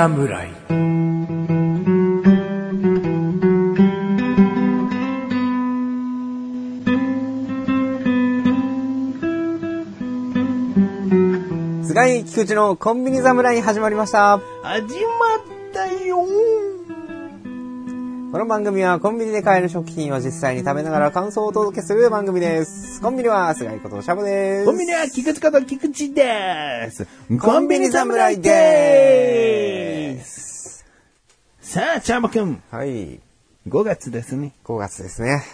侍菅井菊池のコンビニ侍始まりました。始まったよこの番組はコンビニで買える食品を実際に食べながら感想をお届けする番組です。コンビニは菅井ことシャボです。コンビニは菊池こと菊池ですコンビニ侍です。さあ、チャーマくん、はい。5月ですね。5月ですね。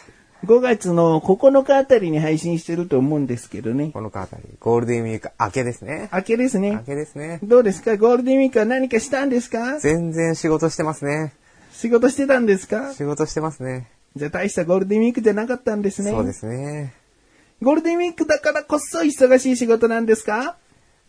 5月の9日あたりに配信してると思うんですけどね。このあたり、ゴールデンウィーク明けですね。明けです明ね。けですね。どうですか？ゴールデンウィークは何かしたんですか？全然仕事してますね。仕事してたんですか？仕事してますね。じゃあ大したゴールデンウィークじゃなかったんですね。そうですね。ゴールデンウィークだからこそ忙しい仕事なんですか？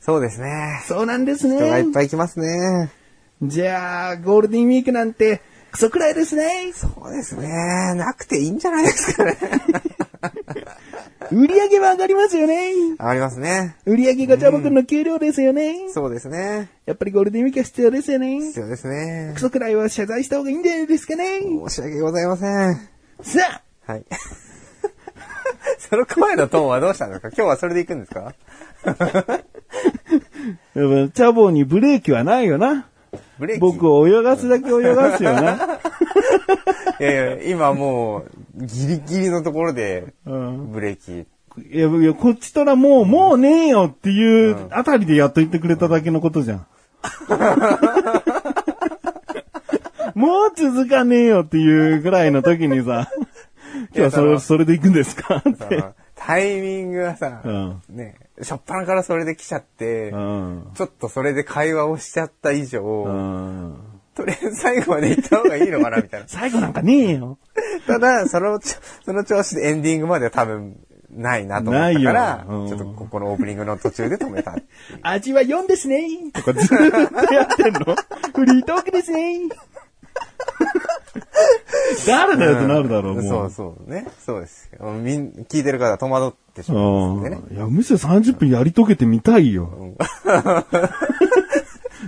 そうですね。そうなんです人がいっね。ぱい来ますね。じゃあ、ゴールデンウィークなんて、クソくらいですね。そうですね。なくていいんじゃないですかね。売り上げは上がりますよね。上がりますね。売り上げがジャボくんの給料ですよね。そうですね。やっぱりゴールデンウィークは必要ですよね。必要ですねク。ソくらいは謝罪した方がいいんじゃないですかね。申し訳ございません。さあ、はい。その声のトーンはどうしたんですか？今日はそれで行くんですか？チャボにブレーキはないよな。ブレーキ僕を泳がすだけ泳がすよな。いやいや、今もう、ギリギリのところで、うんブレーキ。いや、いや、こっちとらもう、もうねえよっていうあたりでやっといてくれただけのことじゃん。もう続かねえよっていうぐらいの時にさ、今日はそれ、それで行くんですか？って。タイミングがさ、うんね、しょっぱなからそれで来ちゃって、うん。ちょっとそれで会話をしちゃった以上、うん。とりあえず最後まで行った方がいいのかなみたいな。最後なんかねえよ。ただ、そのその調子でエンディングまでは多分、ないなと思ったから、うんちょっとここのオープニングの途中で止めた。味は4ですねとかずーっとやってんのフリートークですね 誰だよってなるだろう、もう。そうそうね。そうです。みん、聞いてる方は戸惑ってしまうんですね。うん。いや、むしろ30分やり遂げてみたいよ。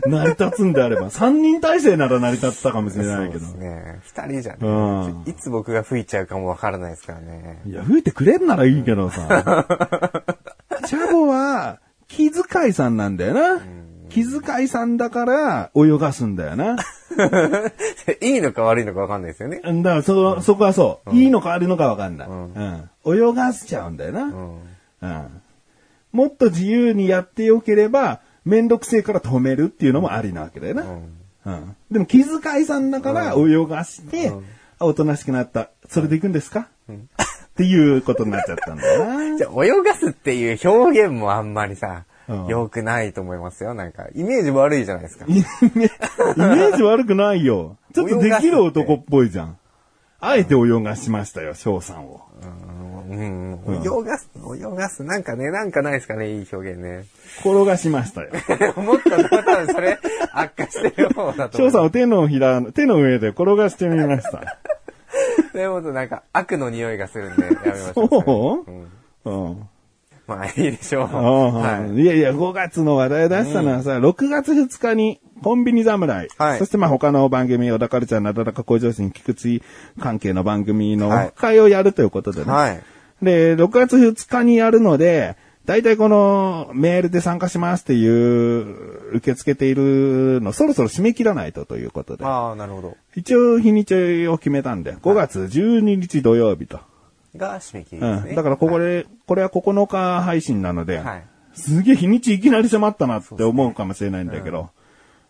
成り立つんであれば。3人体制なら成り立ったかもしれないけどそうです。ね。二人じゃうんね、いつ僕が吹いちゃうかもわからないですからね。いや、吹いてくれんならいいけどさ。チャボは、気遣いさんなんだよな。気遣いさんだから、泳がすんだよな。いいのか悪いのかわかんないですよね。だから、そ、そこはそう。いいのか悪いのかわかんない。うん。泳がせちゃうんだよな。うん。うん。もっと自由にやってよければ、めんどくせえから止めるっていうのもありなわけだよな。うん。でも気遣いさんだから泳がして、あおとなしくなった。それで行くんですか、っていうことになっちゃったんだよな。じゃあ、泳がすっていう表現もあんまりさ、うん良くないと思いますよ。なんか、イメージ悪いじゃないですか。イメージ悪くないよ。ちょっとできる男っぽいじゃん。あえて泳がしましたよ、翔さんを。うん。泳がす、泳がす。なんかね、なんかないですかね、いい表現ね。転がしましたよ。もっと、多分それ、悪化してる方だと思う。翔さんを手のひら、手の上で転がしてみました。でもとなんか、悪の匂いがするんで、やめましょう。そう？うんうん。まあ、いいでしょう。はい。いやいや、5月の話題を出したのはさ、6月2日にコンビニ侍、はいそしてまあ他の番組、小田カルチャー、なだらか向上心、菊池関係の番組のはい会をやるということでね。はい。で、6月2日にやるので、大体このメールで参加しますっていう受け付けているの、そろそろ締め切らないとということで。ああ、なるほど。一応日にちを決めたんで、5月12日土曜日と。が締め切りうん。ですね。だからここで、これは9日配信なので、はい。すげえ日にちいきなり迫ったなって思うかもしれないんだけど、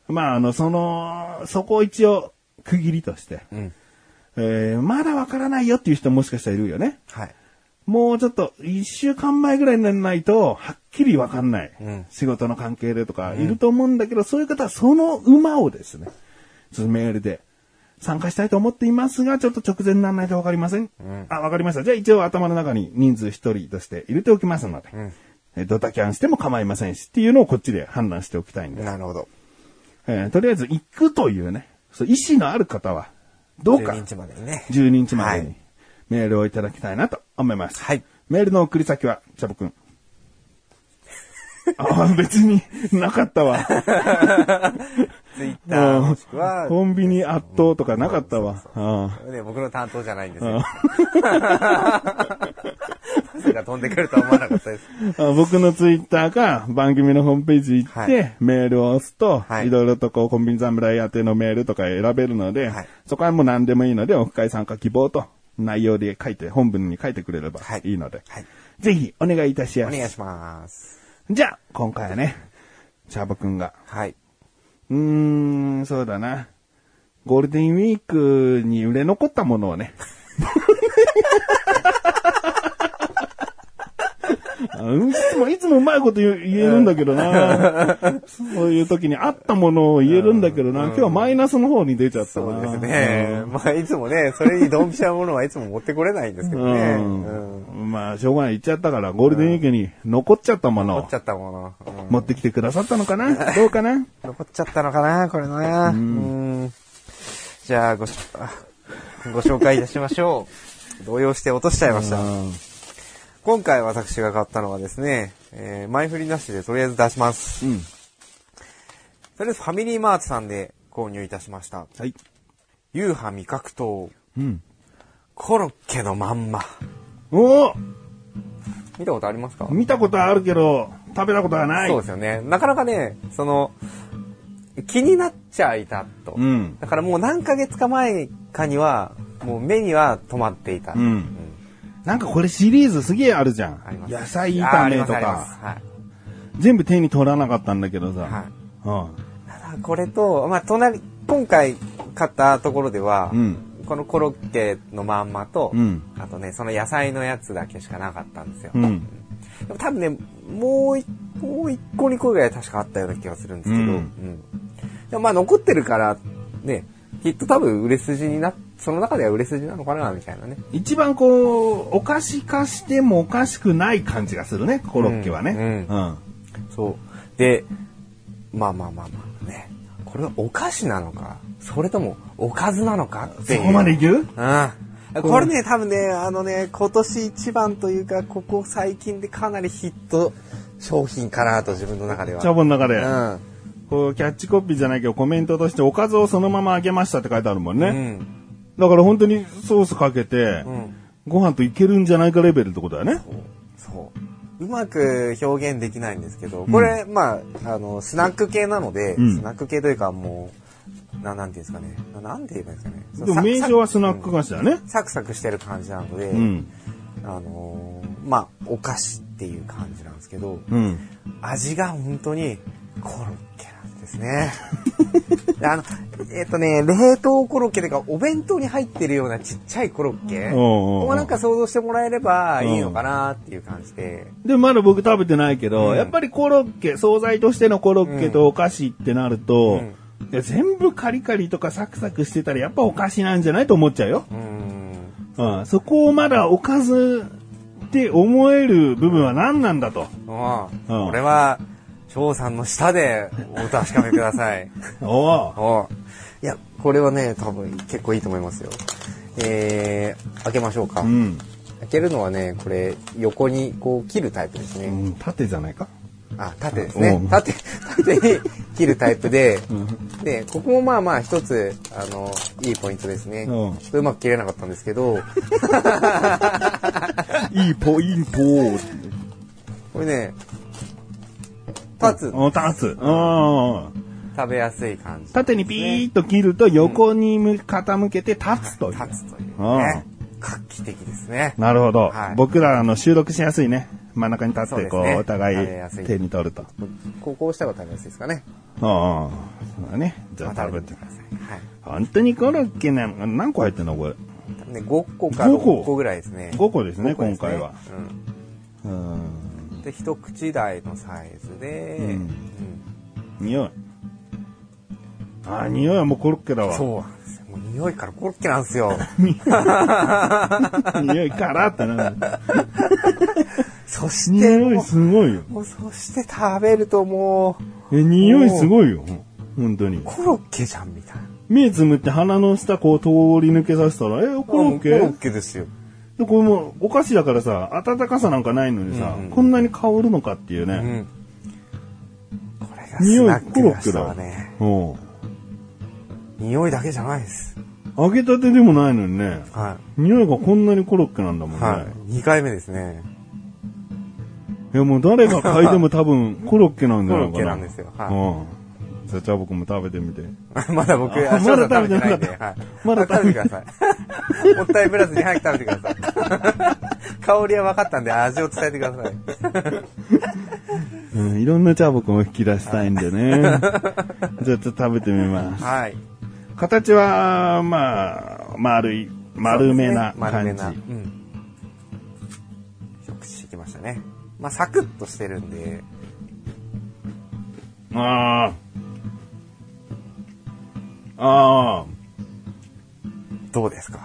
まあ、あの、その、そこを一応区切りとして、うん。えーまだわからないよっていう人もしかしたらいるよね。はい。もうちょっと、一週間前ぐらいにならないと、はっきりわかんない。うん仕事の関係でとか、いると思うんだけど、そういう方はその馬をですね、ちょっとメールで、参加したいと思っていますが、ちょっと直前にならないとわかりません。あ、わかりました。じゃあ一応頭の中に人数一人として入れておきますので、んえドタキャンしても構いませんし、っていうのをこっちで判断しておきたいんです。なるほど。えーとりあえず行くというね、そう意思のある方は、どうか12日までにね。12日までにはいメールをいただきたいなと思います。はい。メールの送り先は、チャボくん。ああ、別になかったわ。ツイッターもしくは、コンビニ圧倒とかなかったわ。あね、僕の担当じゃないんですよ。まさか飛んでくるとは思わなかったです。あ僕のツイッターか番組のホームページ行って、はメールを押すと、はいいろいろとこうコンビニ侍宛てのメールとか選べるので、はいそこはもう何でもいいので、オフ会参加希望と内容で書いて、本文に書いてくれればはいいいので、はい。ぜひお願いいたします。お願いします。じゃあ、今回はね、シャーボくんが、はい。うーん、そうだな。ゴールデンウィークに売れ残ったものをね。あいつも、いつもうまいこと言えるんだけどな。そういう時にあったものを言えるんだけどな。今日はマイナスの方に出ちゃったな。そうですね。まあ、いつもね、それにドンピシャなものはいつも持ってこれないんですけどね。まあ、しょうがない。言っちゃったから、ゴールデンウィークに残っちゃったものを残っちゃったもの。うん持ってきてくださったのかな？どうかな？残っちゃったのかな、これな。うん。じゃあ、ごご紹介いたしましょう。動揺して落としちゃいました。うん今回私が買ったのはですね、えー前振りなしでとりあえず出します。うん。とりあえずファミリーマートさんで購入いたしました。はい。ユーハ味覚糖、うん。コロッケのまんま。おお見たことありますか？見たことあるけど、食べたことはない。そうですよね。なかなかね、その、気になっちゃいたと。うん。だからもう何ヶ月か前かには、もう目には止まっていた。うんなんかこれシリーズすげえあるじゃん。野菜炒めとか。はい。全部手に取らなかったんだけどさ。はい。うん。これと、まあ、隣、今回買ったところでは、うん。このコロッケのまんまと、うん。あとね、その野菜のやつだけしかなかったんですよ。うん。でも多分ね、もう一、もう一個二個ぐらい確かあったような気がするんですけど、うんうんでもまあ残ってるから、ね、きっと多分売れ筋にな、その中では売れ筋なのかな、みたいなね。一番こう、お菓子化してもおかしくない感じがするね、コロッケはね。ううん。そう。で、まあまあまあまあね、これはお菓子なのか、それともおかずなのかっていう。そこまでいくうん。これね、多分ね、あのね、今年一番というか、ここ最近でかなりヒット商品かなと、自分の中では。チャボの中で、うん。こう、キャッチコピーじゃないけど、コメントとしておかずをそのままあげましたって書いてあるもんね。うん。だから本当にソースかけて、うん。ご飯といけるんじゃないかレベルってことだよね。そう。うまく表現できないんですけど、これ、まあ、あの、スナック系なので、うんスナック系というかもう、ななんていうんですかね。ななんて言えばいいんですかね。でも名称はスナック菓子だね。サクサクしてる感じなので、うん。あのーまあ、お菓子っていう感じなんですけど、うん。味が本当にコロッケなんですね。で あの、えっ、とね、冷凍コロッケというか、お弁当に入ってるようなちっちゃいコロッケをなんか想像してもらえればいいのかなっていう感じで。で、まだ僕食べてないけど、うんやっぱりコロッケ、惣菜としてのコロッケとお菓子ってなると、うん全部カリカリとかサクサクしてたらやっぱお菓子なんじゃないと思っちゃうよ。うーん。うん、そこをまだおかずって思える部分は何なんだと。うんこれは、翔さんの舌でお確かめください。おおおいや、これはね、多分結構いいと思いますよ。えー、開けましょうか。うん。開けるのはね、これ、横にこう切るタイプですね。うん、縦じゃないか？あ、縦ですねうん。縦、縦に切るタイプで、うん。で、ここもまあまあ一つ、あの、いいポイントですね。ううまく切れなかったんですけど、いいポイント。これね、立つ、お、立つ。うん。食べやすい感じ。縦にピーッと切ると横に向傾けて立つという。立つといううんね。画期的ですね。なるほど。はい僕らあの収録しやすいね。真ん中に立って、こう、お互いい手に取ると。こうこうした方が食べやすいですかね。うんうん。そうだね。じゃあ食べてく。ださい。はい。本当にコロッケなの何個入ってんのこれ？多分ね、5個か5個6個ぐらいですね。5個ですね5個です今回は。うん。うん。で、一口大のサイズで、うんうん匂い。あー、匂いはもうコロッケだわ。そうなんですよ。もう匂いからコロッケなんですよ。匂いからってなる。そして匂いもすごいよ。う、もうそして食べるともえ、匂いすごいよ。本当にう、。コロッケじゃんみたいな。目つむって鼻の下こう通り抜けさせたら、え、コロッケ？コロッケですよ。で、これもうお菓子だからさ、温かさなんかないのにさ、うんうんこんなに香るのかっていうね。うん。や匂いスナック菓子とはね、うん。匂いだけじゃないです。揚げたてでもないのにね。は匂いがこんなにコロッケなんだもんい。ね。はい。2回目ですね。いやもう誰が嗅いでも多分 コロッケなんじゃないかな。コロッケなんですよはいうん。じゃあ、僕も食べてみて。まだ僕、ああまだ食べてないんで、はい。まだ食べてください。もったいぶらずに早く食べてください。香りは分かったんで味を伝えてください。うん、いろんな茶僕も引き出したいんでね。じゃあちょっと食べてみます。はい。形は、まあ、丸い、丸めなそうですね丸感じ。めな。うん。一口いきましたね。まあ、サクッとしてるんで、ああ。ああ。どうですか？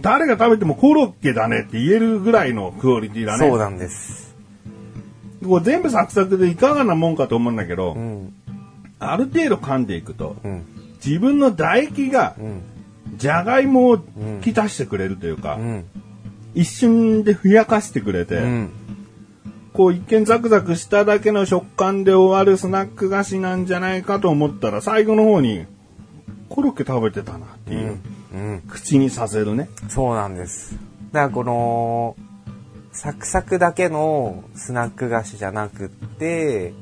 誰が食べてもコロッケだねって言えるぐらいのクオリティだね。そうなんです。こう全部サクサクでいかがなもんかと思うんだけど、うん。ある程度噛んでいくと、うん。自分の唾液がうん。じゃがいもをきたしてくれるというか、うん。一瞬でふやかしてくれて、うん。こう一見ザクザクしただけの食感で終わるスナック菓子なんじゃないかと思ったら最後の方にコロッケ食べてたなっていう、うん。口にさせるね。そうなんです。だからこの、サクサクだけのスナック菓子じゃなくって、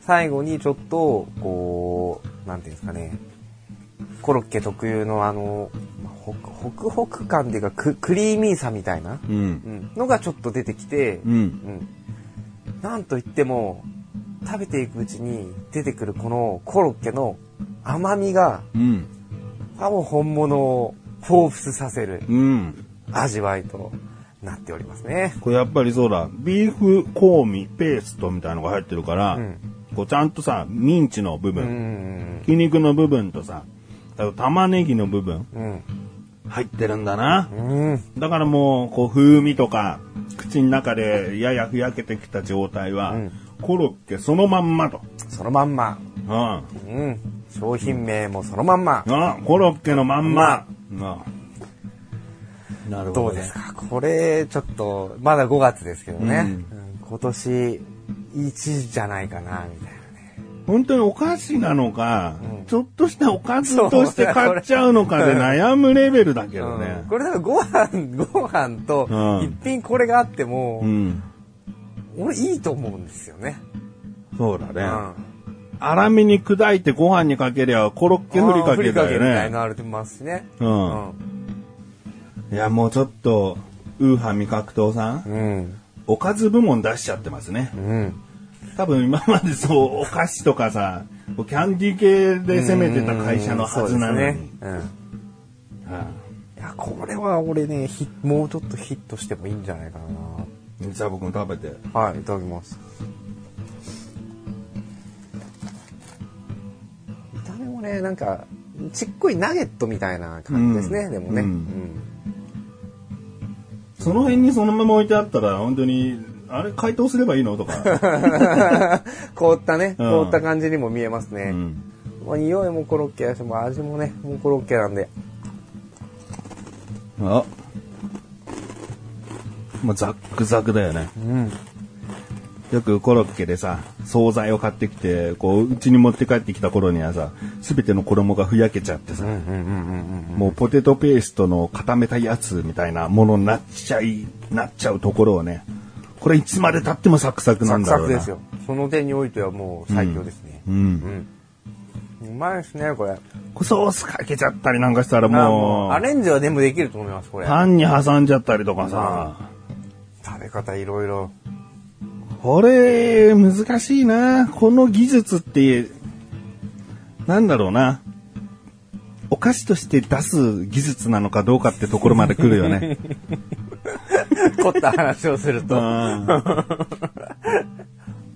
最後にちょっと、こう、なんていうんですかね、コロッケ特有のあの、まあホクホク感っていうかク、クリーミーさみたいな、うん。うん、のがちょっと出てきて、うん。うんなんといっても、食べていくうちに出てくるこのコロッケの甘みが、うん。あもう本物を彷彿させるうん。味わいとなっておりますね。これやっぱりそうだ、ビーフ香味ペーストみたいのが入ってるから、うんこうちゃんとさ、ミンチの部う分、ん。筋肉の部分とさ、あと玉ねぎの部分うん。入ってるんだな。うん。だからもう、こう風味とか、口の中でややふやけてきた状態は、うんコロッケそのまんまと。そのまんま。うん。うん。商品名もそのまんま。あ、コロッケのまんま。うんなるほど、ね。どうですか？これ、ちょっと、まだ5月ですけどね。うんうん今年、1じゃないかな、みたいなね。本当にお菓子なのか、うんちょっとしたおかずとして買っちゃうのかで悩むレベルだけどねうん。これ多分ご飯、ご飯とうん一品これがあってもう、ん。俺いいと思うんですよね。そうだね。うん。粗めに砕いてご飯にかけりゃコロッケふりかけだあーふりかけみたいよね。なのありますしね。うん。いや、もうちょっと、ウーハ味覚糖さん、うん。おかず部門出しちゃってますね。うん。多分今までそう、お菓子とかさ、キャンディー系で攻めてた会社のはずなのに。うんそうん。うんいや、これは俺ね、ヒもうちょっとヒットしてもいいんじゃないかじゃあ僕も食べて。な。はい、いただきます。もね、なんか、ちっこいナゲットみたいな感じですね、うんでもね。ううんん。その辺にそのまま置いてあったら、本当に、あれ解凍すればいいの？とか。凍ったね、うん凍った感じにも見えますね。うん。まあ、匂いもコロッケだし、もう味もね、もうコロッケなんで。あ。もうザックザクだよね。うん。よくコロッケでさ、惣菜を買ってきて、こう、うちに持って帰ってきた頃にはさ、すべての衣がふやけちゃってさ、もうポテトペーストの固めたやつみたいなものになっちゃい、なっちゃうところをね、これいつまで経ってもサクサクなサんだろうな。クサクですよ。その点においてはもう最強ですね。う。うんん。うまいですね、これ。ソースかけちゃったりなんかしたらあもうアレンジは全部できると思います、これ。パンに挟んじゃったりとかさ、食べ方いろいろ。これ、難しいな。この技術って、なんだろうな。お菓子として出す技術なのかどうかってところまで来るよね。凝った話をすると。うん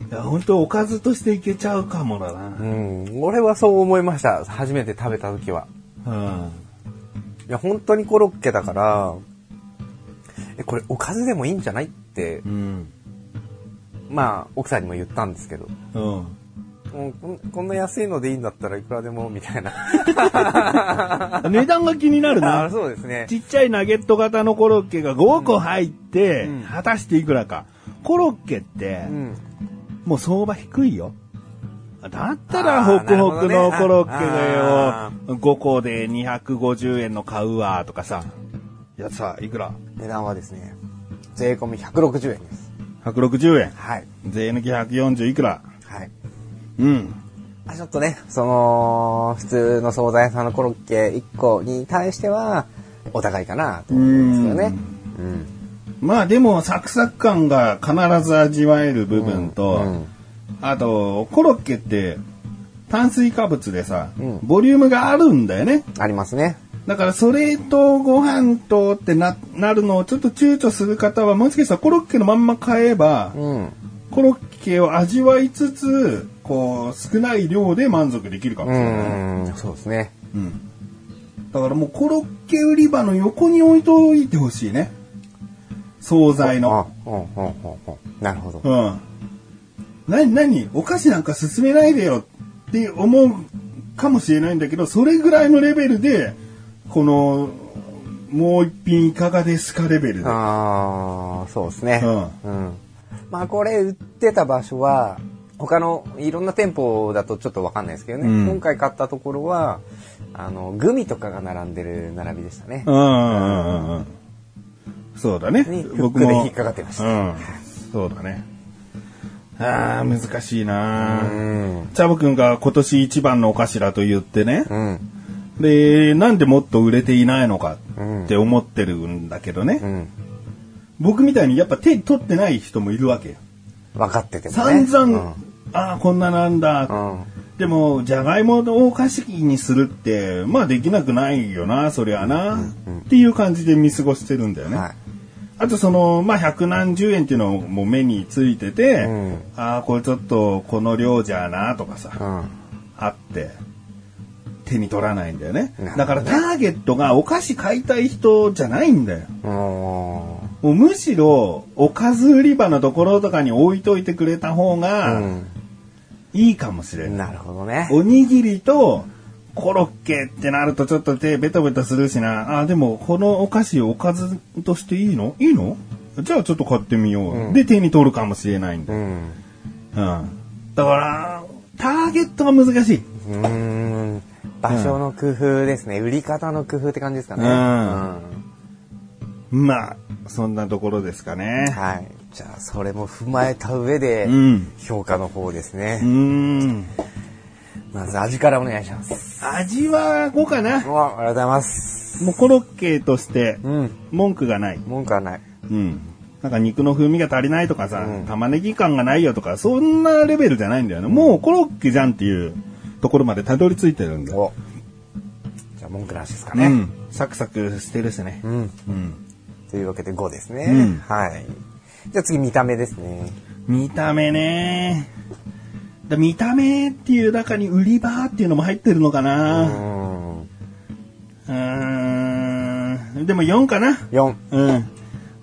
いや、本当おかずとしていけちゃうかもだな。うん。俺はそう思いました。初めて食べた時は。うん。いや、本当にコロッケだから、え、これおかずでもいいんじゃないって、うん。まあ、奥さんにも言ったんですけど。うん。もうこんこんな安いのでいいんだったらいくらでも、みたいな。値段が気になるあな。そうですね。ちっちゃいナゲット型のコロッケが5個入って、うん果たしていくらか。コロッケって、うん。もう相場低いよ。だったら、ホクホクのコロッケあだよ。5個で250円の買うわ、とかさ。いやさ、いくら？値段はですね、税込み160円です。?160 円。はい。税抜き140いくら？はい。うん。まあちょっとね、その、普通の惣菜屋さんのコロッケ1個に対しては、お高いかなと思うんですよね。うん。まあでも、サクサク感が必ず味わえる部分と、うんあと、コロッケって、炭水化物でさ、うんボリュームがあるんだよね。ありますね。だからそれとご飯とってな、なるのをちょっと躊躇する方は、もしかしたらコロッケのまんま買えば、うん。コロッケを味わいつつ、こう、少ない量で満足できるかもしうれない。ん、そうですね。うん。だからもうコロッケ売り場の横に置いといてほしいね。惣菜の。あ、うん、うん、うん、うん。なるほど。うん。なになにお菓子なんか進めないでよって思うかもしれないんだけど、それぐらいのレベルで、この、もう一品いかがですかレベルで。ああ、そうですね。ううん。まあこれ売ってた場所は、他のいろんな店舗だとちょっとわかんないですけどね、うん今回買ったところは、あの、グミとかが並んでる並びでしたねう。ん。そうだねに。フックで引っかかってましたうん。そうだね。ああ、難しいな。チャボくんが今年一番のお菓子だと言ってね。うん。で、なんでもっと売れていないのかうんって思ってるんだけどね。うん。僕みたいにやっぱ手に取ってない人もいるわけよ。分かっててもね。散々、ああ、こんななんだ。でも、じゃがいもをお菓子にするって、まあできなくないよな、そりゃな。っていう感じで見過ごしてるんだよね。はい。あとその、まあ、百何十円っていうのも目についてて、うんああ、これちょっとこの量じゃなとかさ、うん。あって、手に取らないんだよねだからターゲットがお菓子買いたい人じゃないんだよ。うん。もうむしろ、おかず売り場のところとかに置いといてくれた方がいいかもしれない。なるほどね。おにぎりとコロッケってなるとちょっと手ベトベトするしな。あ、でもこのお菓子おかずとしていいの？いいの？じゃあちょっと買ってみよう。うんで手に取るかもしれないんだ。うん。うん。だから、ターゲットが難しい。うーん。場所の工夫ですね。売り方の工夫って感じですかね。うんうんまあ、そんなところですかね。はい。じゃあ、それも踏まえた上でうん、評価の方ですうね。ん。まず味からお願いします。味は5かな。ありがとうございます。もうコロッケとしてうん。文句がない。文句はない。うん。なんか肉の風味が足りないとかさ、うん玉ねぎ感がないよとか、そんなレベルじゃないんだよね。もうコロッケじゃんっていうところまでたどり着いてるんだよ。お。じゃあ、文句なしですかね。うん。サクサクしてるしね。うん。うん。というわけで5ですね。うんはい。じゃあ次、見た目ですね。見た目ね。だ見た目っていう中に売り場っていうのも入ってるのかうな。ん。うーん。でも4かな。4。うん。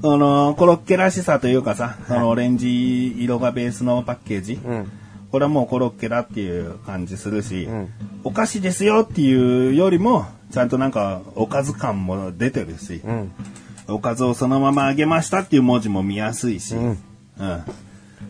その、コロッケらしさというかさ、そのオレンジ色がベースのパッケージ。うん。これはもうコロッケだっていう感じするし、うんお菓子ですよっていうよりも、ちゃんとなんかおかず感も出てるし、うん。おかずをそのまま揚げましたっていう文字も見やすいし、うんうん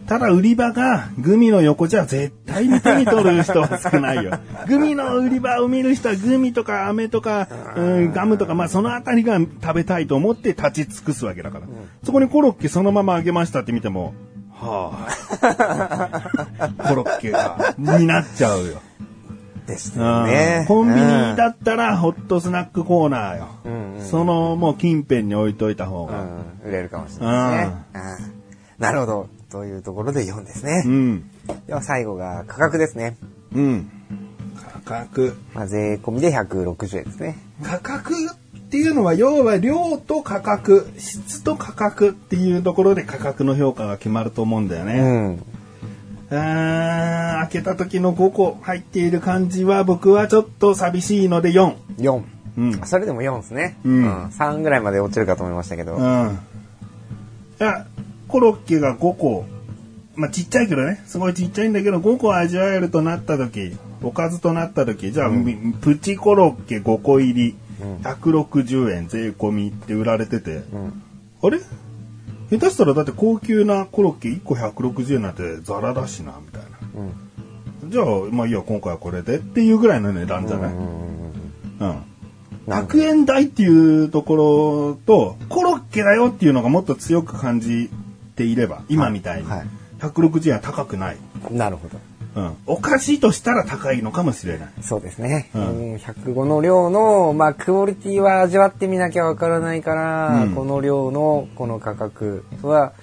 ただ売り場がグミの横じゃ絶対に手に取る人は少ないよ。グミの売り場を見る人はグミとか飴とか、うん、ガムとか、まあそのあたりが食べたいと思って立ち尽くすわけだから。そこにコロッケそのまま揚げましたって見ても、はあ、コロッケが、になっちゃうよ。ですうんよね。コンビニだったらホットスナックコーナーよ。うんうんそのもう近辺に置いといた方が。うん。売れるかもしれないですね。うんなるほど。というところで4ですねう。ん。では最後が価格ですね。うん。価格。まあ、税込みで160円ですね。価格っていうのは要は量と価格、質と価格っていうところで価格の評価が決まると思うんだようね。ん。開けた時の5個入っている感じは僕はちょっと寂しいので4。4。うん。それでも4ですね。うん3ぐらいまで落ちるかと思いましたけど。うん。いや、コロッケが5個、まあ、ちっちゃいけどね、すごいちっちゃいんだけど、5個味わえるとなった時、おかずとなった時、じゃあ、みプチコロッケ5個入り、160円税込みって売られてて、うん。あれ？下手したらだって高級なコロッケ1個160円なんてザラだしな、みたいな。うん。じゃあ、まあいいや、今回はこれでっていうぐらいの値段じゃない、うん100円台っていうところと、コロッケだよっていうのがもっと強く感じていれば、今みたいに、はいはい160円は高くない。なるほど。うん。おかしいとしたら高いのかもしれない。そうですね。ううんん、105の量の、まあ、クオリティは味わってみなきゃわからないから、うんこの量のこの価格は、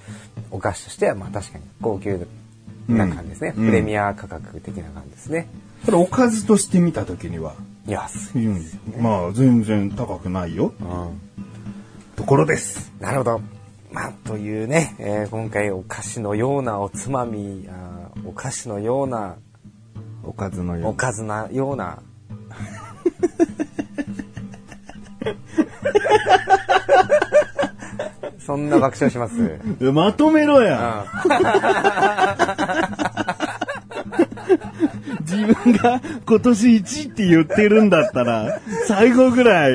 お菓子としては、まあ確かに高級な感じですね。うんプレミア価格的な感じですね。ただおかずとして見たときには、安い。うん、まあ全然高くないよ。うん。ところです。なるほど。まあ、というね、えー今回お菓子のようなおつまみ、あーお菓子のような、おかずのよおかずなような。そんな爆笑します？う。まとめろや。自分が今年1って言ってるんだったら、最後ぐらい、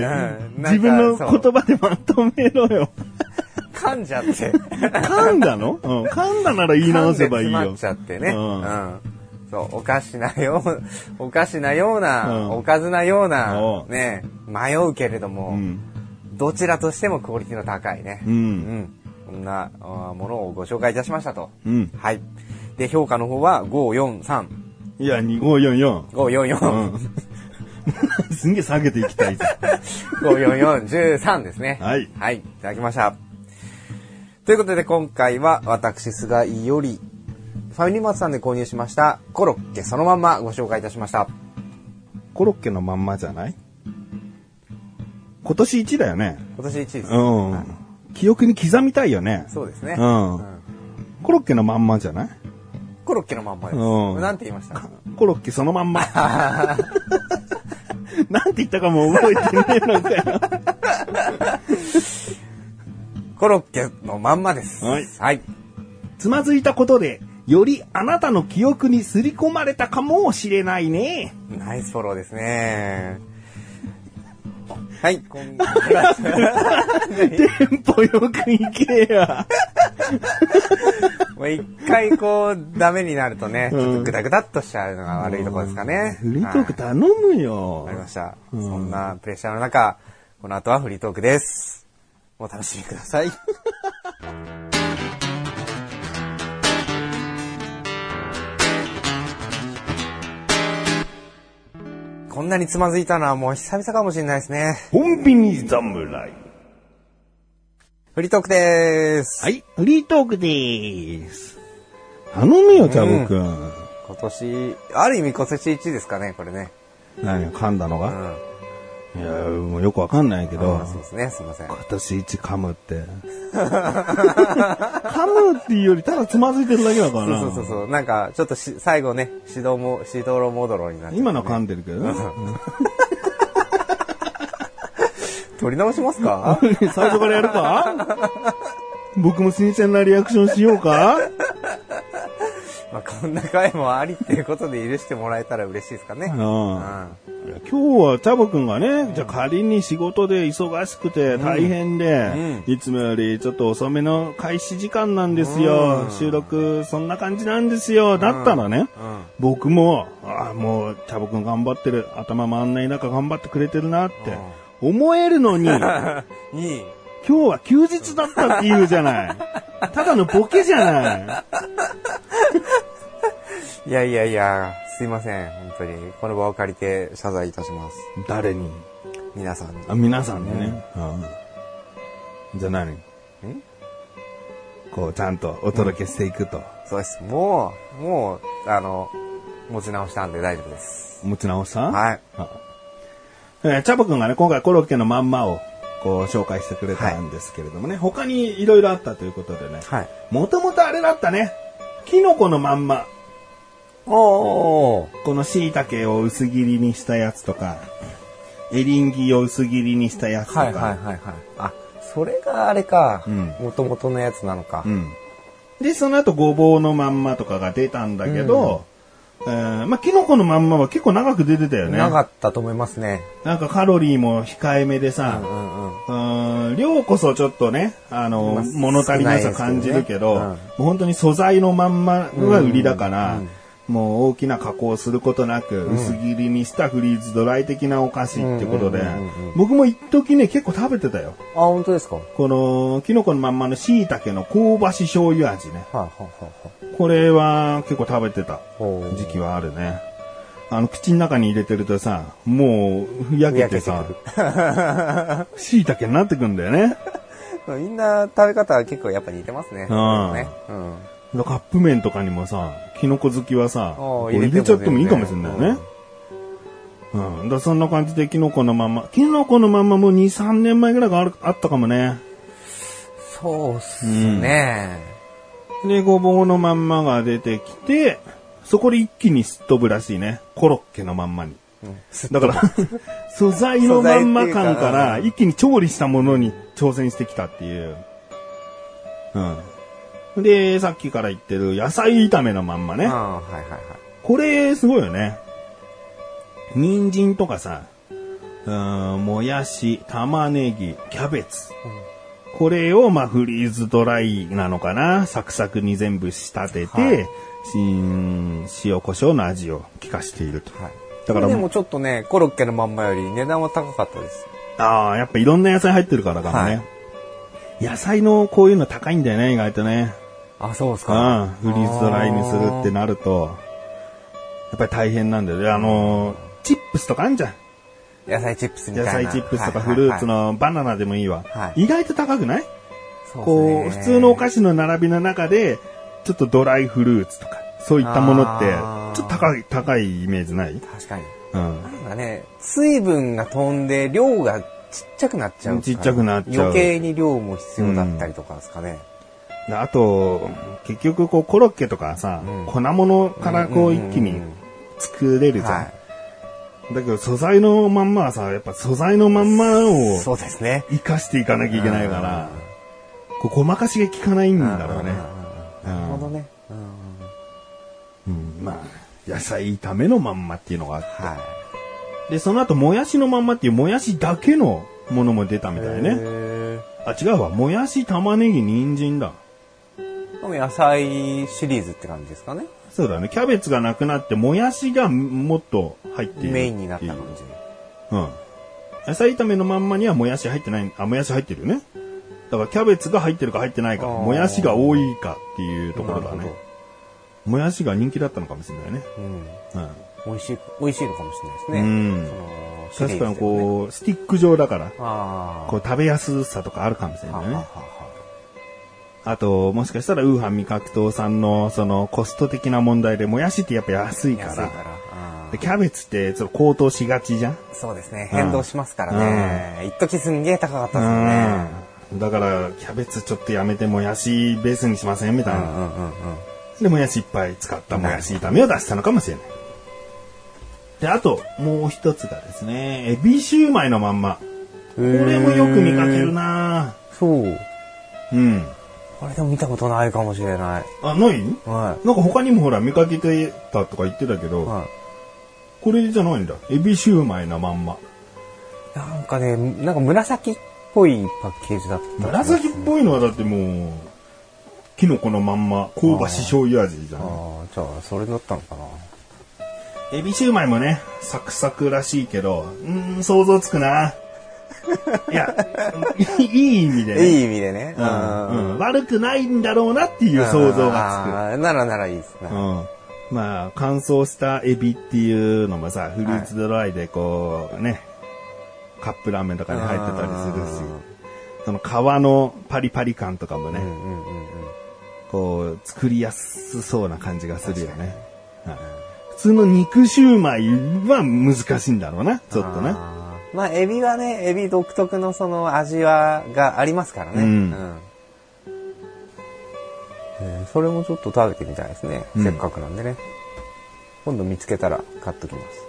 自分の言葉でまとめろよ。噛んじゃって。噛んだの？うん。噛んだなら言い直せばいいよ噛んで。詰まっちゃってね。ううんう、おかしなよう、おかしなような、うんおかずなようなお、ね、迷うけれども、うん。どちらとしてもクオリティの高いね。うんうん。こんなものをご紹介いたしましたと。うん。はい。で、評価の方は543。いや、2544。544。うん。すんげえ下げていきたいぜ。544、13ですね。はいはい。いただきました。ということで今回は私、菅井より、ファミリーマートさんで購入しましたコロッケそのまんまご紹介いたしました。コロッケのまんまじゃない？今年1だよね。今年1位です。うん。はい記憶に刻みたいよね。そうですね。うんコロッケのまんまじゃない？コロッケのまんまです。うんなんて言いました？コロッケそのまんま。なんて言ったかも覚えてねえのかよ。コロッケのまんまです。はいはい。つまずいたことで、よりあなたの記憶にすり込まれたかもしれないね。ナイスフォローですね。はい、こ んテンポよくいけや。もう一回こう、ダメになるとね、ちうんょっとグダグダっとしちゃうのが悪いところですかね。フリートークはい頼むよわかり。ました。うんそんなプレッシャーの中、この後はフリートークです。お楽しみください。こんなにつまずいたのはもう久々かもしれないですね。コンビニ侍。フリートークでーす。はい、フリートークでーす。頼むよ、チャボくん。今年、ある意味今年1ですかね、これね。何噛んだのが、うん。いや、もうよくわかんないけどあ、そうですね、すいません。今年一噛むって。噛むっていうより、ただつまずいてるだけだからそうな。そうそうそう。なんか、ちょっとし最後ね、指導も、しどろもどろになって、今の噛んでるけどね。取り直しますか？最初からやるか？僕も新鮮なリアクションしようか？まあ、こんな回もありっていうことで許してもらえたら嬉しいですかね。ううんん。いや今日はチャボくんがね、じゃあ仮に仕事で忙しくて大変で、いつもよりちょっと遅めの開始時間なんですよ。うん収録そんな感じなんですよ。だったらね、うん。僕も、ああ、もうチャボくん頑張ってる。頭回んない中頑張ってくれてるなって思えるのに、今に、日は休日だったって言うじゃない。ただのボケじゃない。いやいやいや、すいません。本当に。この場を借りて謝罪いたします。誰に？皆さんに。あ、皆さんにね。うん、じゃあ何？こう、ちゃんとお届けしていくと。そうです。もう、もう、あの、持ち直したんで大丈夫です。持ち直した？はい。あえーチャボくんがね、今回コロッケのまんまを、こう、紹介してくれたんですけれどもね、他にいろいろあったということでね、はい。もともとあれだったね、キノコのまんま、おー。この椎茸を薄切りにしたやつとか、エリンギを薄切りにしたやつとか、はいはいはいはい。あ、それがあれか。うんもともとのやつなのか。うん。で、その後ごぼうのまんまとかが出たんだけど、えーまあ、キノコのまんまは結構長く出てたよね。なかったと思いますね。なんかカロリーも控えめでさ、うんうん。うん量こそちょっとね、あの、まあ物足りなさ感じるけど、もう本当に素材のまんまが売りだから、うんうんもう大きな加工をすることなく、薄切りにしたフリーズドライ的なお菓子ってことでうんうんうんうんうん、僕も一時ね、結構食べてたよ。あ、本当ですか？はいこの、キノコのまんまの椎茸の香ばし醤油味ね。はいはいはい。これは結構食べてた時期はあるね。あの、口の中に入れてるとさ、もう、焼けてさ焼、椎茸になってくんだよね。みんな食べ方は結構やっぱ似てますね。うんね。うん。カップ麺とかにもさ、キノコ好きはさ、あこうー入れちゃってもいいかもしれないね。うん。だからそんな感じでキノコのまんま。キノコのまんまもう2、3年前ぐらいがあるあったかもね。そうっすね。で、ごぼうのまんまが出てきて、そこで一気にすっ飛ぶらしいね。コロッケのまんまに。うんだから、素材のまんま感から、か一気に調理したものに挑戦してきたっていう。うん。で、さっきから言ってる野菜炒めのまんまね。ああ、はいはいはい。これ、すごいよね。人参とかさ、うーん、もやし、玉ねぎ、キャベツ。これを、まあ、フリーズドライなのかなサクサクに全部仕立てて、はい塩コショウの味を効かしていると。はい。だからでもちょっとね、コロッケのまんまより値段は高かったです。ああ、やっぱいろんな野菜入ってるからかもね。野菜のこういうの高いんだよね、意外とね。あ、そうですうか。ん、フリーズドライにするってなると、やっぱり大変なんだよね。あの、チップスとかあんじゃん。野菜チップスみたいな。野菜チップスとかはいはいフルーツのバナナでもいいわ。はい意外と高くない？そうこう、ですね普通のお菓子の並びの中で、ちょっとドライフルーツとか、そういったものってちょっと高い、高いイメージない？確かに。うん。なんかね、水分が飛んで量がちっちゃくなっちゃうねちっちゃくなっちゃう余計に量も必要だったりとかですかね。であと、結局こうコロッケとかさ、うん粉物からこう一気に作れるじゃん。はだけど素材のまんまはさ、やっぱ素材のまんまい。をそうですね。生かしていかなきゃいけないから、こうごまかしが効かないんだろうね。なるほどね。うんうん、まあ、野菜炒めのまんまっていうのがあって。はで、その後、もやしのまんまっていうもやしだけのものも出たみい。たいね。へあ、違うわ。もやし、玉ねぎ、人参だ。野菜シリーズって感じですかね。そうだね。キャベツがなくなって、もやしがもっと入っているメインになった感じ。じ。うん。野菜炒めのまんまにはもやし入ってない、あ、もやし入ってるよね。だからキャベツが入ってるか入ってないか、もやしが多いかっていうところだね。もやしが人気だったのかもしれないね。ど。うん。うん。美味しい、美味しいのかもしれないですね。うんその確かにう。こう、スティック状だから。こう食べやすさとかあるかもしれないねあと、もしかしたらウーハン味覚糖さんのそのコスト的な問題で、もやしってやっぱ安いから、安いから。あーでキャベツってちょっと高騰しがちじゃんそうですね。変動しますからね。一時すんげえ高かったですよね。うん。だから、キャベツちょっとやめてもやしベースにしませんみたいな。うんうんうんうん。で、もやしいっぱい使ったもやし炒めを出したのかもしれない。で、あと、もう一つがですね、エビシューマイのまんま。これもよく見かけるなそう。うん。これでも見たことないかもしれない。あ、ない？はなんか他にもほら見かけてたとか言ってたけい。ど、はこれじゃないんだ。エビシューマイのまんま。い。なんかね、なんか紫っぽいパッケージだった。紫っぽいのはだってもう、キノコのまんま、香ばし醤油味じゃん。ああ、じゃあ、それだったのかな。エビシューマイもね、サクサクらしいけど、うーん、想像つくな。いや、いい意味でね。いい意味でね。うんうんうん悪くないんだろうなっていう想像があーならならいいですねつく。。うん。まあ、乾燥したエビっていうのもさ、フルーツドライでこう、ね、カップラーメンとかに入ってたりするし、その皮のパリパリ感とかもね、うんうんうんうん。こう、作りやすそうな感じがするよね。はい普通の肉シューマイは難しいんだろうな、ちょっとね。まあ、エビはね、エビ独特のその味は、がありますからね。うんえーそれもちょっと食べてみたいですね。うんせっかくなんでね。今度見つけたら買っときます。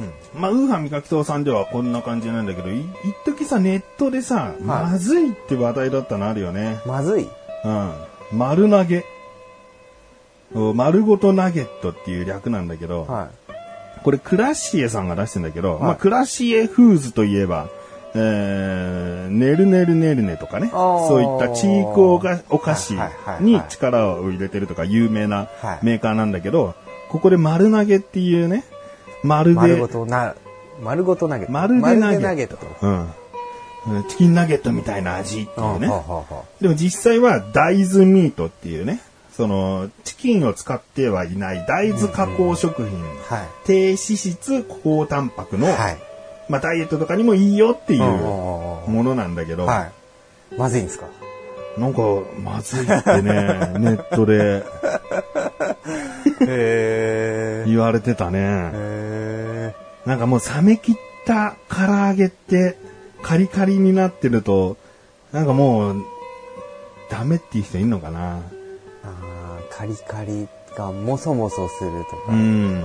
うん。まあ、ウーハン味覚糖さんではこんな感じなんだけど、い一時さ、ネットでさ、まずいって話題だったのあるよね。まずい。うん。丸投げ。お丸ごとナゲットっていう略なんだけど、はこれクラッシエさんが出してんだけど、い。まあクラッシエフーズといえば、えー、ねるねるねるねとかね、そういったチークおがお菓子はいはいはいはい。に力を入れてるとか有名なはい。メーカーなんだけど、ここで丸投げっていうね、丸で、丸ごとな、丸ごとナゲット。丸でナゲット。ナゲット。うん。チキンナゲットみたいな味っていうね。はあはあはでも実際は大豆ミートっていうね、その、チキンを使ってはいない大豆加工食品、あはい。低脂質高タンパクの、はい。まあダイエットとかにもいいよっていううんうんうんものなんだけど、はい。まずいんですか？なんかまずいってね、ネットでへ言われてたね。へなんかもう冷め切った唐揚げってカリカリになってると、なんかもうダメっていう人いんのかな？あーカリカリがもそもそするとか。うんうん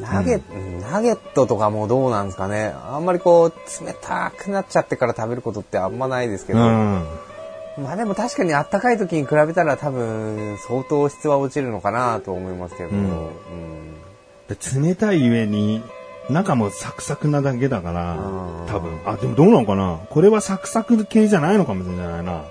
ナゲット、うんナゲットとかもどうなんですかね？あんまりこう、冷たくなっちゃってから食べることってあんまないですけど。うん。まあでも確かにあったかい時に比べたら多分相当質は落ちるのかなと思いますけど。うんうんで冷たい上に、中もサクサクなだけだからうん、多分。あ、でもどうなのかな？これはサクサク系じゃないのかもしれないな。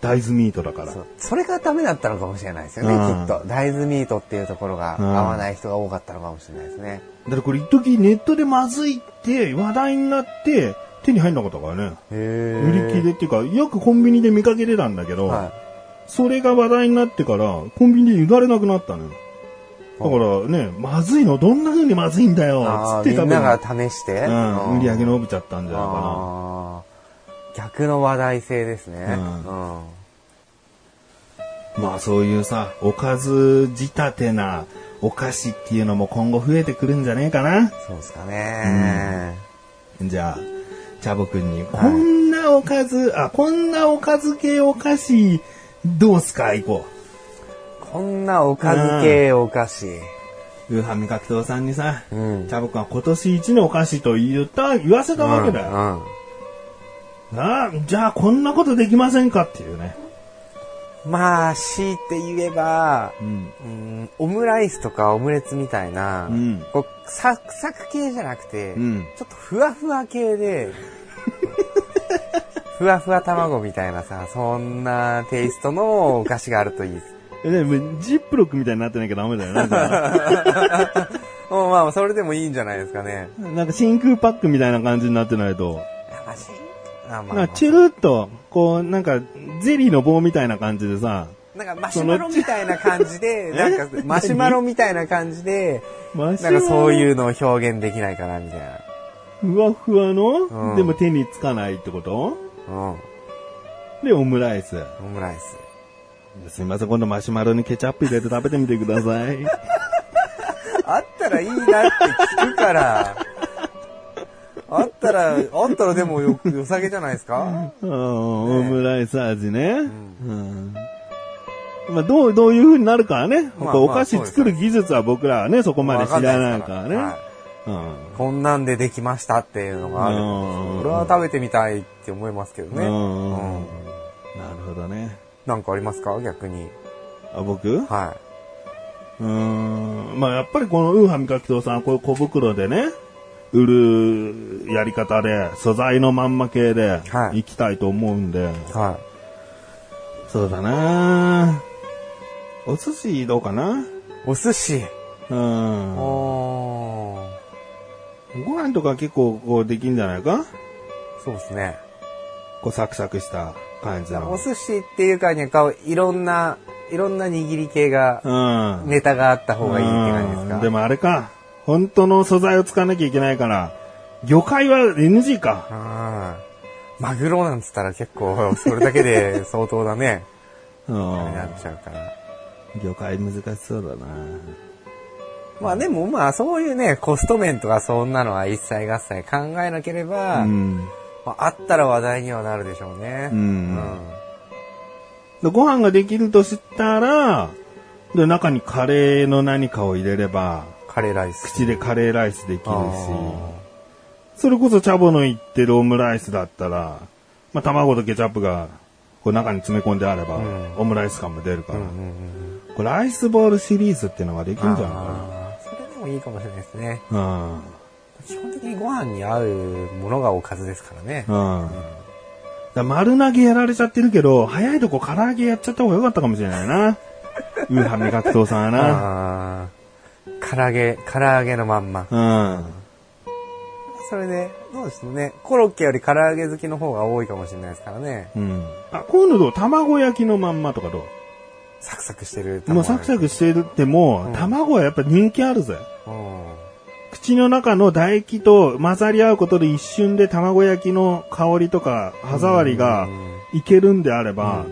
大豆ミートだからそ。うそれがダメだったのかもしれないですよね、うんきっと。大豆ミートっていうところがうん合わない人が多かったのかもしれないですね。だからこれ一時ネットでまずいって話題になって手に入んなかったからね。へ売り切れっていうか、よくコンビニで見かけてたんだけど、はそれが話題になってから、コンビニで売られなくなったのよ。だからね、まずいのどんな風にまずいんだい。よつって多分、みんなが試して、うん、売り上げの伸びちゃったんじゃないかあー逆の話題性ですね。うんうんな。まあそういうさ、おかず仕立てなお菓子っていうのも今後増えてくるんじゃねえかな。そうですかね。じゃあ、チャボくんに、こんなおかず、あ、こんなおかず系お菓子、どうすか？行ここんなおかず系お菓子。う。ウーハミカクトさんにさ、うん。チャボくんは今年一のお菓子と言った、言わせたわけだよ。うんうんなあ、じゃあこんなことできませんかっていうね。まあ、強いて言えば、うん。うん、オムライスとかオムレツみたいな、うんこうサクサク系じゃなくて、うんちょっとふわふわ系で、ふわふわ卵みたいなさ、そんなテイストのお菓子があるといいです。え、でもジップロックみたいになってなきゃダメだよなも うまあ、それでもいいんじゃないですかね。あ。なんか真空パックみたいな感じになってないと。いや、マジあまあ、まあなんかチュルっと、こう、なんか、ゼリーの棒みたいな感じでさ、なんかマシュマロみたいな感じで、なんかマシュマロみたいな感じで、なんかそういうのを表現できないかな、みたいな。ふわふわの、うんでも手につかないってこと？うん。で、オムライス。オムライス。すいません、今度マシュマロにケチャップ入れて食べてみてください。あったらいいなって聞くから。あったら、あったらでもよ、良さげじゃないですか？うんオムライス味ね。うんまあ、どう、どういう風になるかはね。まあお菓子作る技術は僕らはね、そこまで知らないからね。はいうんこんなんでできましたっていうのがあるうんこれは食べてみたいって思いますけどね。うんうんなるほどね。なんかありますか？逆に。あ僕？はうーん。まあやっぱりこのウーハミカキトさんはこういう小袋でね、売るやり方で、素材のまんま系ではい行きたいと思うんで、い。はそうだなお寿司どうかな？いお寿司。うん。おー。ご飯とか結構こうできんじゃないか？そうですね。こうサクサクした感じの。お寿司っていうかにか、いろんな、いろんな握り系が、うん。ネタがあった方がいいって感じですか？うんでもあれか。本当の素材を使わなきゃいけないから、魚介は NG か。うん。マグロなんつったら結構、それだけで 相当だね。うんなっちゃうから。魚介難しそうだな。まあでもまあそういうね、コスト面とかそんなのは一切合切考えなければ、うん。まあ、あったら話題にはなるでしょうね。うんでご飯ができるとしたら、で、中にカレーの何かを入れれば、カレーライス。口でカレーライスできるし、あそれこそチャボの言ってるオムライスだったら、まあ、卵とケチャップが、こう中に詰め込んであれば、うんオムライス感も出るから、ーうんうんうんこれライスボールシリーズっていうのができるんじゃない？かあーそれでもいいかもしれないですね。な。基本的にご飯に合うものがおかずですからね。うん。うん。だ丸投げやられちゃってるけど、早いとこ唐揚げやっちゃった方がよかったかもしれないな。ウーハン味覚糖さんはな。唐揚げ、唐揚げのまんま。うん。それで、そうですね。コロッケより唐揚げ好きの方が多いかもしれないですからね。うん。あ、こういうのどう？卵焼きのまんまとかどう？サクサクしてる。もうサクサクしてるっても、うん卵はやっぱ人気あるぜ。うん。口の中の唾液と混ざり合うことで一瞬で卵焼きの香りとか歯触りがいけるんであれば、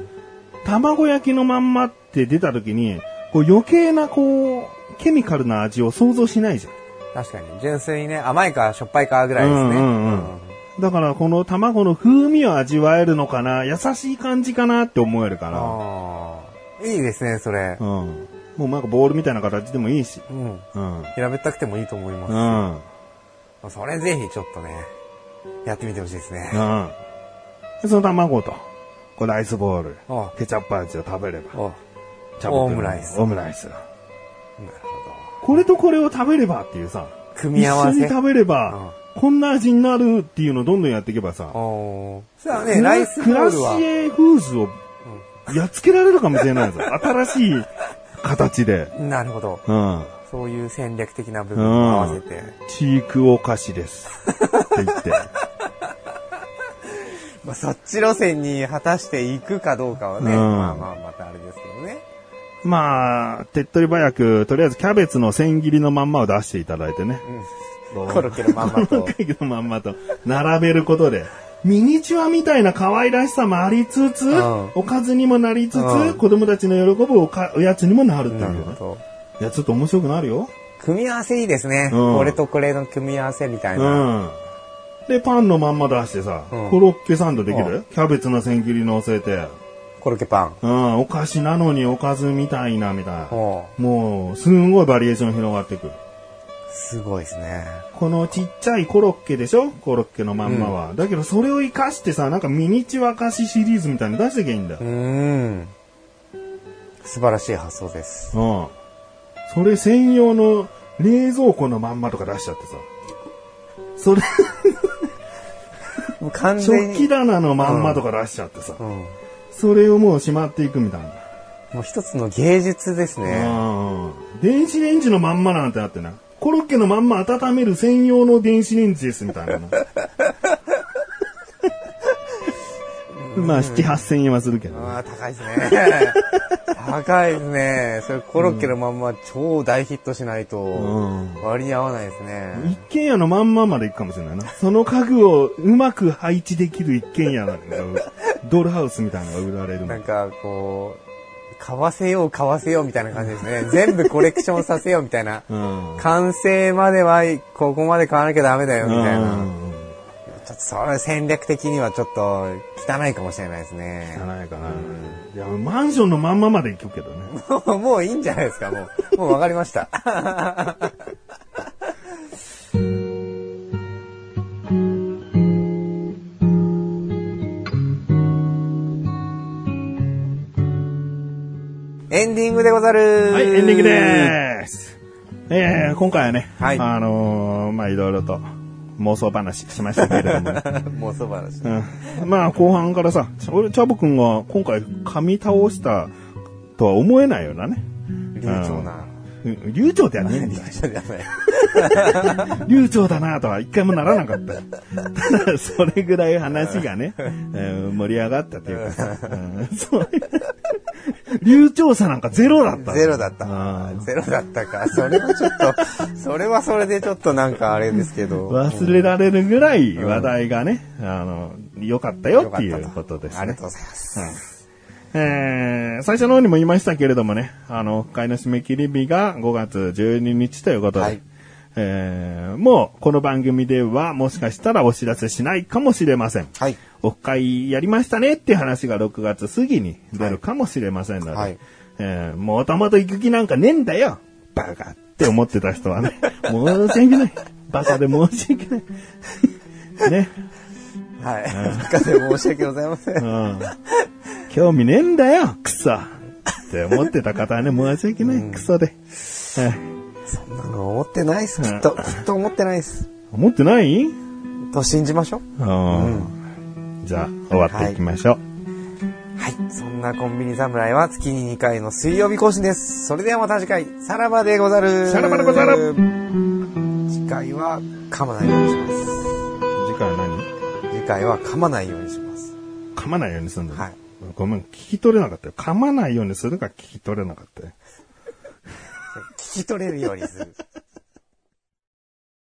卵焼きのまんまって出た時に、こう余計なこう、ケミカルな味を想像しないじゃん。確かに。純粋にね、甘いかしょっぱいかぐらいですね。うんうんうんだからこの卵の風味を味わえるのかな、優しい感じかなって思えるから。いいですね、それう。ん。もうなんかボールみたいな形でもいいし。うん。うん。平べったくてもいいと思います。うん。それぜひちょっとね、やってみてほしいですね。うん。でその卵と、こうライスボール、おケチャップ味を食べれば、おチャオムライスオムライス。なるこれとこれを食べればっていうさ、ほど。組み合わせ。一緒に食べれば、こんな味になるっていうのをどんどんやっていけばさ、そしたらね、ライスボクラールはシ、エフーズをやっつけられるかもしれないぞ。新しい形で。なるほど。うん。そういう戦略的な部分も合わせて。チークお菓子です。って言って。まあ、そっち路線に果たしていくかどうかはね、うんまあまあまたあれですけどね。まあ、手っ取り早く、とりあえずキャベツの千切りのまんまを出していただいてね。うん。コロッケのまんまとコロッ。ケのまんまと並べることで、ミニチュアみたいな可愛らしさもありつつ、んおかずにもなりつつ、うん子供たちの喜ぶおかおやつにもなるっていうね。いや、ちょっと面白くなるよ。組み合わせいいですね。うんこれとこれの組み合わせみたいうな。ん。で、パンのまんま出してさ、うんコロッケサンドできうるキャベツの千切り乗せて、コロッケパン。うん、お菓子なのにおかずみたいな、みたいな。もう、すんごいバリエーション広がっていく。すごいですね。このちっちゃいコロッケでしょ？コロッケのまんまは。だけどそれを活かしてさ、なんかミニチュア菓子シリーズみたいに出してきゃいいんだよう。ーん。素晴らしい発想です。うん。それ専用の冷蔵庫のまんまとか出しちゃってさ。それ、もう完全食器に。棚のまんまとか出しちゃってさ。うん。もそれをもうしまっていくみたいな。う一つの芸術ですね。うん。電子レンジのまんまなんてなってな。コロッケのまんま温める専用の電子レンジですみたいな。まあ、7、8千円はするけどね。ああ、高いですね。高いですね。それコロッケのまんま超大ヒットしないとん割に合わないですね。一軒家のまんままで行くかもしれないな。その家具をうまく配置できる一軒家が、ドールハウスみたいなのが売られるのなんかこう、買わせよう買わせようみたいな感じですね。全部コレクションさせようみたいな。うん。完成まではここまで買わなきゃダメだよみたいな。うんちょっとそれ戦略的にはちょっと汚いかもしれないですね。汚いかな。いや、マンションのまんままで行くけどね。も うもういいんじゃないですか、もう。もうわかりました。エンディングでござるはい、エンディングでーす。えー、今回はね、はいあのーまあ、いろいろと妄想話しましたけれども、もうそばだし。うん、まあ、後半からさ、俺、チャボくんが今回噛み倒したとは思えないようなね。流暢な。うん流暢ではないんだよ。じゃない。流暢だなとは一回もならなかったよ。ただ、それぐらい話がね、えー盛り上がったというかさ、う んそう 流暢さなんかゼロだった。ゼロだったあ。ゼロだったか。それはちょっと、それはそれでちょっとなんかあれですけど。忘れられるぐらい話題がね、あの、良かったよっていうことですねありがと。うございます。えー最初の方にも言いましたけれどもね、あの、会の締め切り日が5月12日ということで、はいえーもうこの番組ではもしかしたらお知らせしないかもしれません。はい。会やりましたねっていう話が6月過ぎに出るかもしれませんので、はいえーもともと行く気なんかねえんだよバカって思ってた人はね、申し訳ない。バカで申し訳ない。ね。はい。中で申し訳ございません。うん。興味ねえんだよクソって思ってた方はね、申し訳ない。クソで。はいそんなの思ってないです。きっと、きっと思ってないです。思ってない？と信じましょう。うん。じゃあ、終わっていきましょう。はい。そんなコンビニ侍は月に2回の水曜日更新です。それではまた次回、さらばでござる。さらばでござる。次回は噛まないようにします。次回は何？次回は噛まないようにします。噛まないようにするんだよはい。ごめん、聞き取れなかったよ。噛まないようにするか聞き取れなかったよ。聞き取れるようにする。